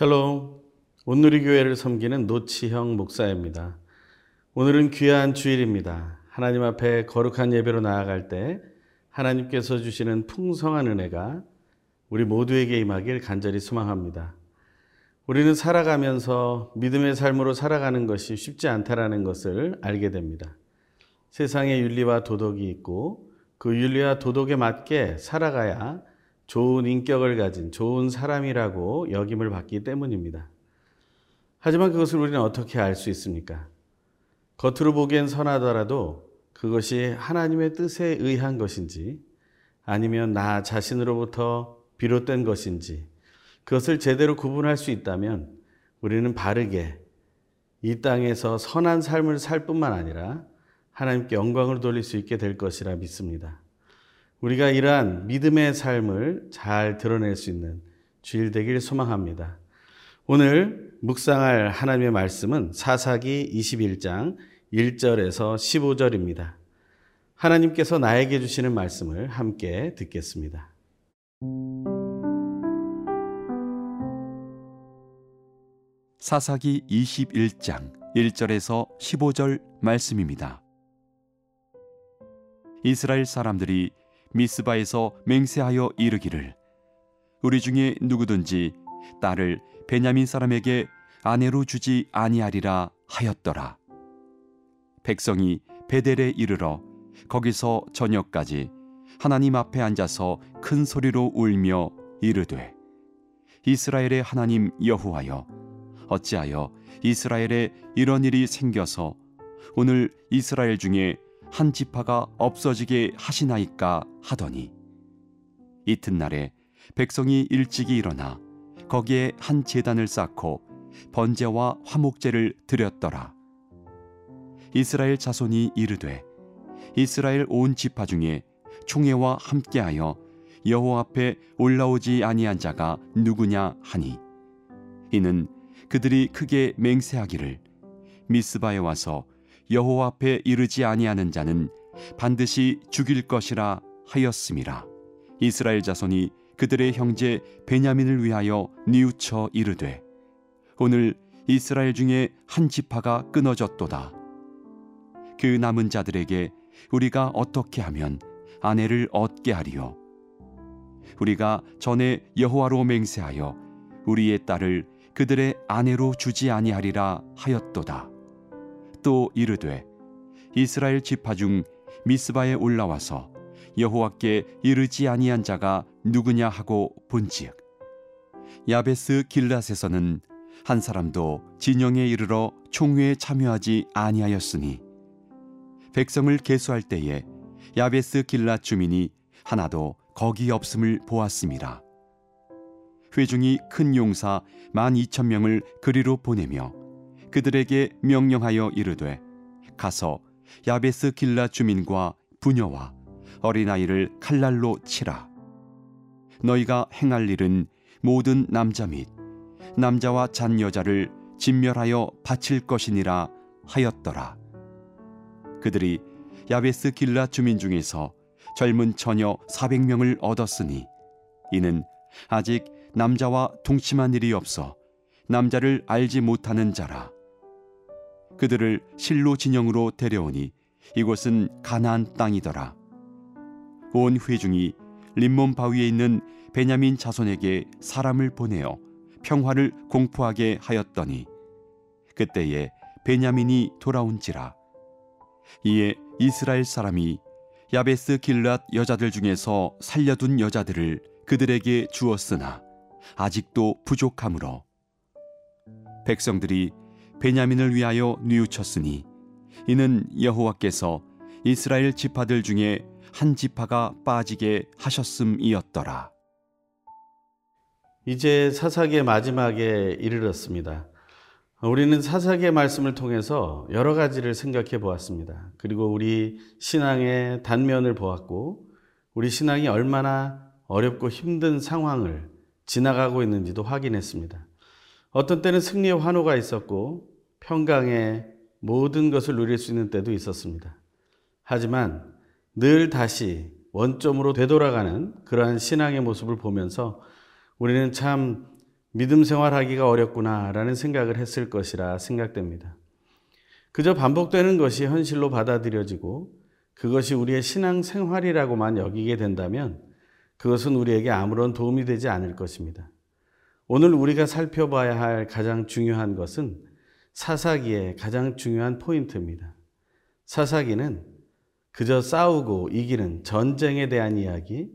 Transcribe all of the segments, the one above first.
샬롬, 온누리 교회를 섬기는 노치형 목사입니다. 오늘은 귀한 주일입니다. 하나님 앞에 거룩한 예배로 나아갈 때 하나님께서 주시는 풍성한 은혜가 우리 모두에게 임하길 간절히 소망합니다. 우리는 살아가면서 믿음의 삶으로 살아가는 것이 쉽지 않다라는 것을 알게 됩니다. 세상에 윤리와 도덕이 있고 그 윤리와 도덕에 맞게 살아가야 좋은 인격을 가진 좋은 사람이라고 여김을 받기 때문입니다. 하지만 그것을 우리는 어떻게 알 수 있습니까? 겉으로 보기엔 선하더라도 그것이 하나님의 뜻에 의한 것인지 아니면 나 자신으로부터 비롯된 것인지 그것을 제대로 구분할 수 있다면 우리는 바르게 이 땅에서 선한 삶을 살 뿐만 아니라 하나님께 영광을 돌릴 수 있게 될 것이라 믿습니다. 우리가 이러한 믿음의 삶을 잘 드러낼 수 있는 주일 되길 소망합니다. 오늘 묵상할 하나님의 말씀은 사사기 21장 1절에서 15절입니다. 하나님께서 나에게 주시는 말씀을 함께 듣겠습니다. 사사기 21장 1절에서 15절 말씀입니다. 이스라엘 사람들이 미스바에서 맹세하여 이르기를 우리 중에 누구든지 딸을 베냐민 사람에게 아내로 주지 아니하리라 하였더라. 백성이 베델에 이르러 거기서 저녁까지 하나님 앞에 앉아서 큰 소리로 울며 이르되 이스라엘의 하나님 여호와여 어찌하여 이스라엘에 이런 일이 생겨서 오늘 이스라엘 중에 한 지파가 없어지게 하시나이까 하더니 이튿날에 백성이 일찍이 일어나 거기에 한 제단을 쌓고 번제와 화목제를 드렸더라. 이스라엘 자손이 이르되 이스라엘 온 지파 중에 총회와 함께하여 여호와 앞에 올라오지 아니한 자가 누구냐 하니 이는 그들이 크게 맹세하기를 미스바에 와서 여호와 앞에 이르지 아니하는 자는 반드시 죽일 것이라 하였음이라 이스라엘 자손이 그들의 형제 베냐민을 위하여 뉘우쳐 이르되 오늘 이스라엘 중에 한 지파가 끊어졌도다. 그 남은 자들에게 우리가 어떻게 하면 아내를 얻게 하리요? 우리가 전에 여호와로 맹세하여 우리의 딸을 그들의 아내로 주지 아니하리라 하였도다 또 이르되 이스라엘 지파 중 미스바에 올라와서 여호와께 이르지 아니한 자가 누구냐 하고 본지역 야베스 길라스에서는 한 사람도 진영에 이르러 총회에 참여하지 아니하였으니 백성을 계수할 때에 야베스 길라 주민이 하나도 거기 없음을 보았습니다. 회중이 큰 용사 만 이천 명을 그리로 보내며 그들에게 명령하여 이르되 가서 야베스 길라 주민과 부녀와 어린아이를 칼날로 치라. 너희가 행할 일은 모든 남자 및 남자와 잔 여자를 진멸하여 바칠 것이니라 하였더라. 그들이 야베스 길라 주민 중에서 젊은 처녀 400명을 얻었으니 이는 아직 남자와 동침한 일이 없어 남자를 알지 못하는 자라 그들을 실로 진영으로 데려오니 이곳은 가나안 땅이더라. 온 회중이 림몬 바위에 있는 베냐민 자손에게 사람을 보내어 평화를 공포하게 하였더니 그때에 베냐민이 돌아온지라 이에 이스라엘 사람이 야베스 길랏 여자들 중에서 살려둔 여자들을 그들에게 주었으나 아직도 부족하므로 백성들이 베냐민을 위하여 뉘우쳤으니 이는 여호와께서 이스라엘 지파들 중에 한 지파가 빠지게 하셨음이었더라. 이제 사사기의 마지막에 이르렀습니다. 우리는 사사기의 말씀을 통해서 여러 가지를 생각해 보았습니다. 그리고 우리 신앙의 단면을 보았고, 우리 신앙이 얼마나 어렵고 힘든 상황을 지나가고 있는지도 확인했습니다. 어떤 때는 승리의 환호가 있었고, 평강의 모든 것을 누릴 수 있는 때도 있었습니다. 하지만 늘 다시 원점으로 되돌아가는 그러한 신앙의 모습을 보면서 우리는 참 믿음 생활하기가 어렵구나라는 생각을 했을 것이라 생각됩니다. 그저 반복되는 것이 현실로 받아들여지고 그것이 우리의 신앙 생활이라고만 여기게 된다면 그것은 우리에게 아무런 도움이 되지 않을 것입니다. 오늘 우리가 살펴봐야 할 가장 중요한 것은 사사기의 가장 중요한 포인트입니다. 사사기는 그저 싸우고 이기는 전쟁에 대한 이야기,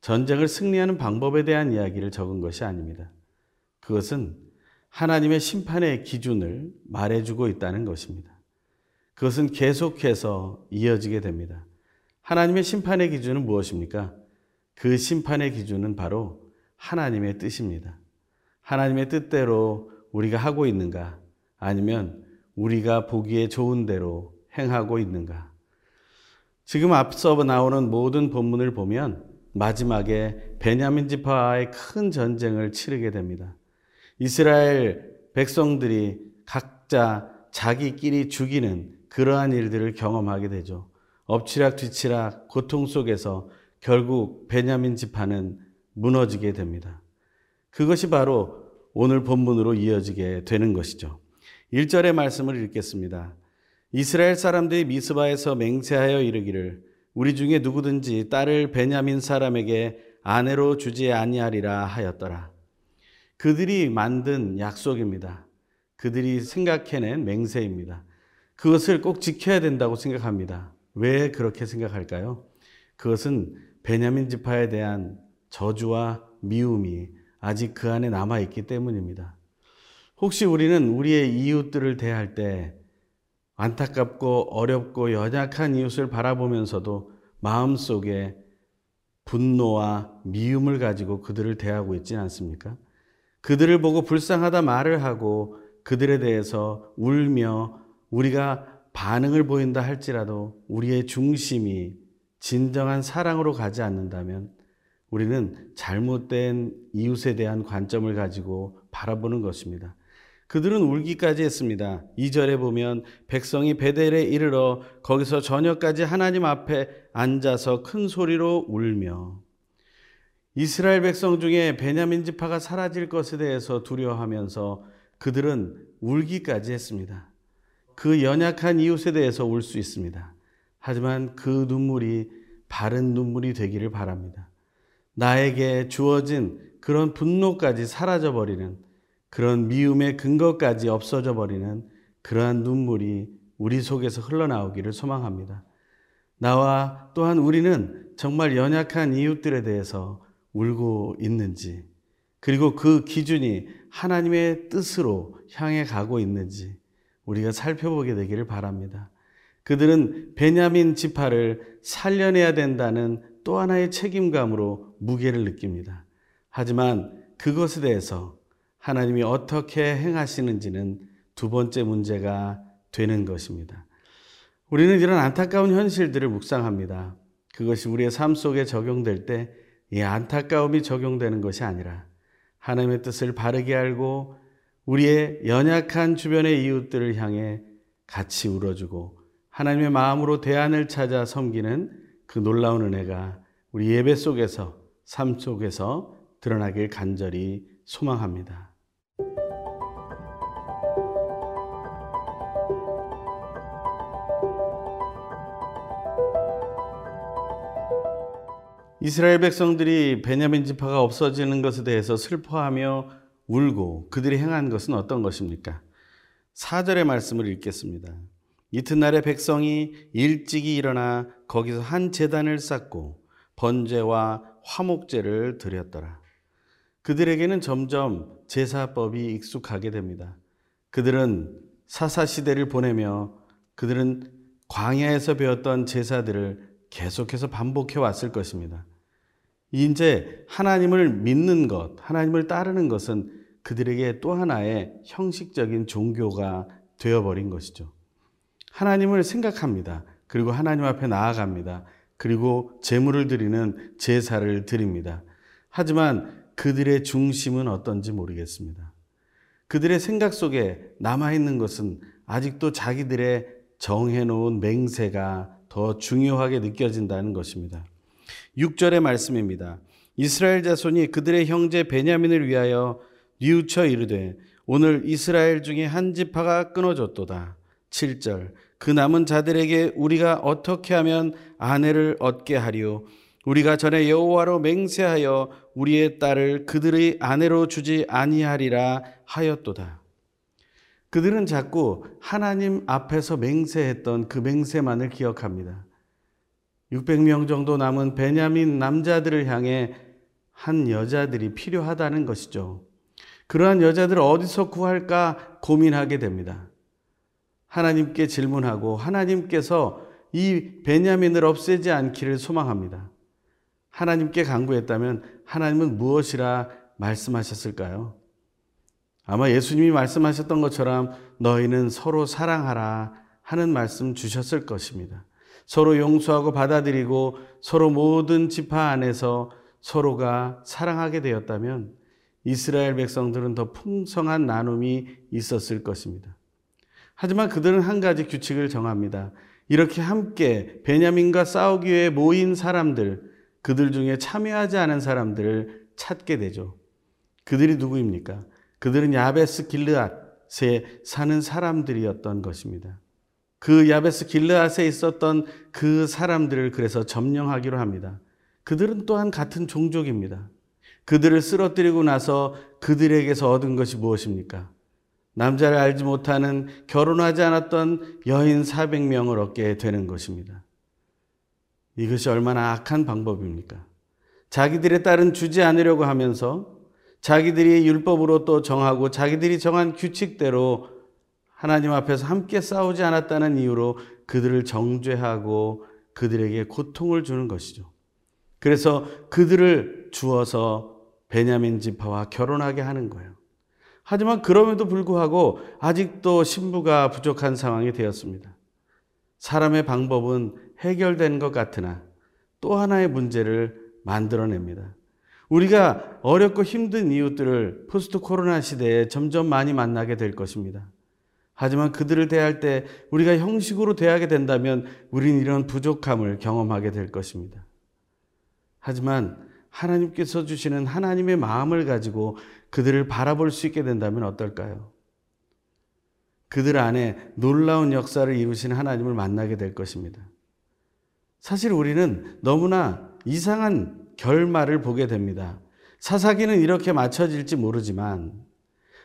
전쟁을 승리하는 방법에 대한 이야기를 적은 것이 아닙니다. 그것은 하나님의 심판의 기준을 말해주고 있다는 것입니다. 그것은 계속해서 이어지게 됩니다. 하나님의 심판의 기준은 무엇입니까? 그 심판의 기준은 바로 하나님의 뜻입니다. 하나님의 뜻대로 우리가 하고 있는가? 아니면 우리가 보기에 좋은 대로 행하고 있는가? 지금 앞서 나오는 모든 본문을 보면 마지막에 베냐민 지파와의 큰 전쟁을 치르게 됩니다. 이스라엘 백성들이 각자 자기끼리 죽이는 그러한 일들을 경험하게 되죠. 엎치락 뒤치락 고통 속에서 결국 베냐민 지파는 무너지게 됩니다. 그것이 바로 오늘 본문으로 이어지게 되는 것이죠. 1절의 말씀을 읽겠습니다. 이스라엘 사람들이 미스바에서 맹세하여 이르기를 우리 중에 누구든지 딸을 베냐민 사람에게 아내로 주지 아니하리라 하였더라. 그들이 만든 약속입니다. 그들이 생각해낸 맹세입니다. 그것을 꼭 지켜야 된다고 생각합니다. 왜 그렇게 생각할까요? 그것은 베냐민 지파에 대한 저주와 미움이 아직 그 안에 남아 있기 때문입니다. 혹시 우리는 우리의 이웃들을 대할 때 안타깝고 어렵고 연약한 이웃을 바라보면서도 마음속에 분노와 미움을 가지고 그들을 대하고 있지 않습니까? 그들을 보고 불쌍하다 말을 하고 그들에 대해서 울며 우리가 반응을 보인다 할지라도 우리의 중심이 진정한 사랑으로 가지 않는다면 우리는 잘못된 이웃에 대한 관점을 가지고 바라보는 것입니다. 그들은 울기까지 했습니다. 2절에 보면 백성이 베델에 이르러 거기서 저녁까지 하나님 앞에 앉아서 큰 소리로 울며 이스라엘 백성 중에 베냐민 지파가 사라질 것에 대해서 두려워하면서 그들은 울기까지 했습니다. 그 연약한 이웃에 대해서 울 수 있습니다. 하지만 그 눈물이 바른 눈물이 되기를 바랍니다. 나에게 주어진 그런 분노까지 사라져 버리는 그런 미움의 근거까지 없어져 버리는 그러한 눈물이 우리 속에서 흘러나오기를 소망합니다. 나와 또한 우리는 정말 연약한 이웃들에 대해서 울고 있는지, 그리고 그 기준이 하나님의 뜻으로 향해 가고 있는지 우리가 살펴보게 되기를 바랍니다. 그들은 베냐민 지파를 살려내야 된다는 또 하나의 책임감으로 무게를 느낍니다. 하지만 그것에 대해서 하나님이 어떻게 행하시는지는 두 번째 문제가 되는 것입니다. 우리는 이런 안타까운 현실들을 묵상합니다. 그것이 우리의 삶 속에 적용될 때 이 안타까움이 적용되는 것이 아니라 하나님의 뜻을 바르게 알고 우리의 연약한 주변의 이웃들을 향해 같이 울어주고 하나님의 마음으로 대안을 찾아 섬기는 그 놀라운 은혜가 우리 예배 속에서 삶 속에서 드러나길 간절히 소망합니다. 이스라엘 백성들이 베냐민 지파가 없어지는 것에 대해서 슬퍼하며 울고 그들이 행한 것은 어떤 것입니까? 4절의 말씀을 읽겠습니다. 이튿날에 백성이 일찍이 일어나 거기서 한 제단을 쌓고 번제와 화목제를 드렸더라. 그들에게는 점점 제사법이 익숙하게 됩니다. 그들은 사사 시대를 보내며 그들은 광야에서 배웠던 제사들을 계속해서 반복해 왔을 것입니다. 이제 하나님을 믿는 것, 하나님을 따르는 것은 그들에게 또 하나의 형식적인 종교가 되어버린 것이죠. 하나님을 생각합니다. 그리고 하나님 앞에 나아갑니다. 그리고 제물을 드리는 제사를 드립니다. 하지만 그들의 중심은 어떤지 모르겠습니다. 그들의 생각 속에 남아있는 것은 아직도 자기들의 정해놓은 맹세가 더 중요하게 느껴진다는 것입니다. 6절의 말씀입니다. 이스라엘 자손이 그들의 형제 베냐민을 위하여 뉘우쳐 이르되 오늘 이스라엘 중에 한 지파가 끊어졌도다. 7절 그 남은 자들에게 우리가 어떻게 하면 아내를 얻게 하리요 우리가 전에 여호와로 맹세하여 우리의 딸을 그들의 아내로 주지 아니하리라 하였도다. 그들은 자꾸 하나님 앞에서 맹세했던 그 맹세만을 기억합니다. 600명 정도 남은 베냐민 남자들을 향해 한 여자들이 필요하다는 것이죠. 그러한 여자들을 어디서 구할까 고민하게 됩니다. 하나님께 질문하고 하나님께서 이 베냐민을 없애지 않기를 소망합니다. 하나님께 강구했다면 하나님은 무엇이라 말씀하셨을까요? 아마 예수님이 말씀하셨던 것처럼 너희는 서로 사랑하라 하는 말씀 주셨을 것입니다. 서로 용서하고 받아들이고 서로 모든 지파 안에서 서로가 사랑하게 되었다면 이스라엘 백성들은 더 풍성한 나눔이 있었을 것입니다. 하지만 그들은 한 가지 규칙을 정합니다. 이렇게 함께 베냐민과 싸우기 위해 모인 사람들, 그들 중에 참여하지 않은 사람들을 찾게 되죠. 그들이 누구입니까? 그들은 야베스 길르앗에 사는 사람들이었던 것입니다. 그 야베스 길르앗에 있었던 그 사람들을 그래서 점령하기로 합니다. 그들은 또한 같은 종족입니다. 그들을 쓰러뜨리고 나서 그들에게서 얻은 것이 무엇입니까? 남자를 알지 못하는 결혼하지 않았던 여인 400명을 얻게 되는 것입니다. 이것이 얼마나 악한 방법입니까? 자기들의 딸은 주지 않으려고 하면서 자기들이 율법으로 또 정하고 자기들이 정한 규칙대로 하나님 앞에서 함께 싸우지 않았다는 이유로 그들을 정죄하고 그들에게 고통을 주는 것이죠. 그래서 그들을 주어서 베냐민 지파와 결혼하게 하는 거예요. 하지만 그럼에도 불구하고 아직도 신부가 부족한 상황이 되었습니다. 사람의 방법은 해결된 것 같으나 또 하나의 문제를 만들어냅니다. 우리가 어렵고 힘든 이웃들을 포스트 코로나 시대에 점점 많이 만나게 될 것입니다. 하지만 그들을 대할 때 우리가 형식으로 대하게 된다면 우리는 이런 부족함을 경험하게 될 것입니다. 하지만 하나님께서 주시는 하나님의 마음을 가지고 그들을 바라볼 수 있게 된다면 어떨까요? 그들 안에 놀라운 역사를 이루신 하나님을 만나게 될 것입니다. 사실 우리는 너무나 이상한 결말을 보게 됩니다. 사사기는 이렇게 맞춰질지 모르지만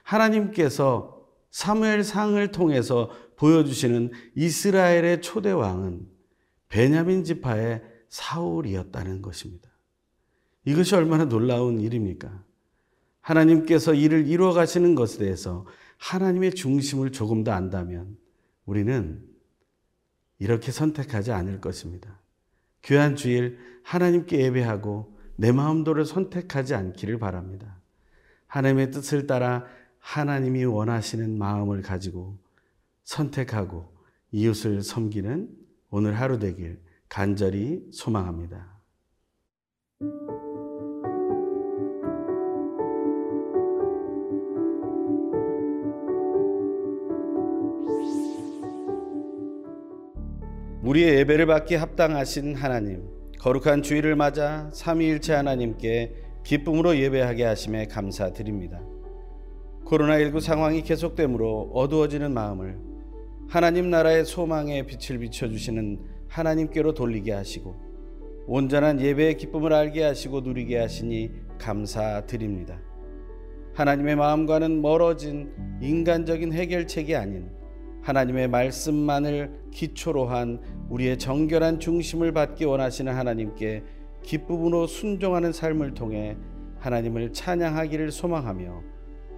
하나님께서 사무엘 상을 통해서 보여주시는 이스라엘의 초대 왕은 베냐민 지파의 사울이었다는 것입니다. 이것이 얼마나 놀라운 일입니까? 하나님께서 이를 이루어 가시는 것에 대해서 하나님의 중심을 조금 더 안다면 우리는 이렇게 선택하지 않을 것입니다. 귀한 주일 하나님께 예배하고 내 마음도를 선택하지 않기를 바랍니다. 하나님의 뜻을 따라 하나님이 원하시는 마음을 가지고 선택하고 이웃을 섬기는 오늘 하루 되길 간절히 소망합니다. 우리의 예배를 받기 합당하신 하나님, 거룩한 주일을 맞아 삼위일체 하나님께 기쁨으로 예배하게 하심에 감사드립니다. 코로나19 상황이 계속되므로 어두워지는 마음을 하나님 나라의 소망의 빛을 비춰주시는 하나님께로 돌리게 하시고 온전한 예배의 기쁨을 알게 하시고 누리게 하시니 감사드립니다. 하나님의 마음과는 멀어진 인간적인 해결책이 아닌 하나님의 말씀만을 기초로 한 우리의 정결한 중심을 받기 원하시는 하나님께 기쁨으로 순종하는 삶을 통해 하나님을 찬양하기를 소망하며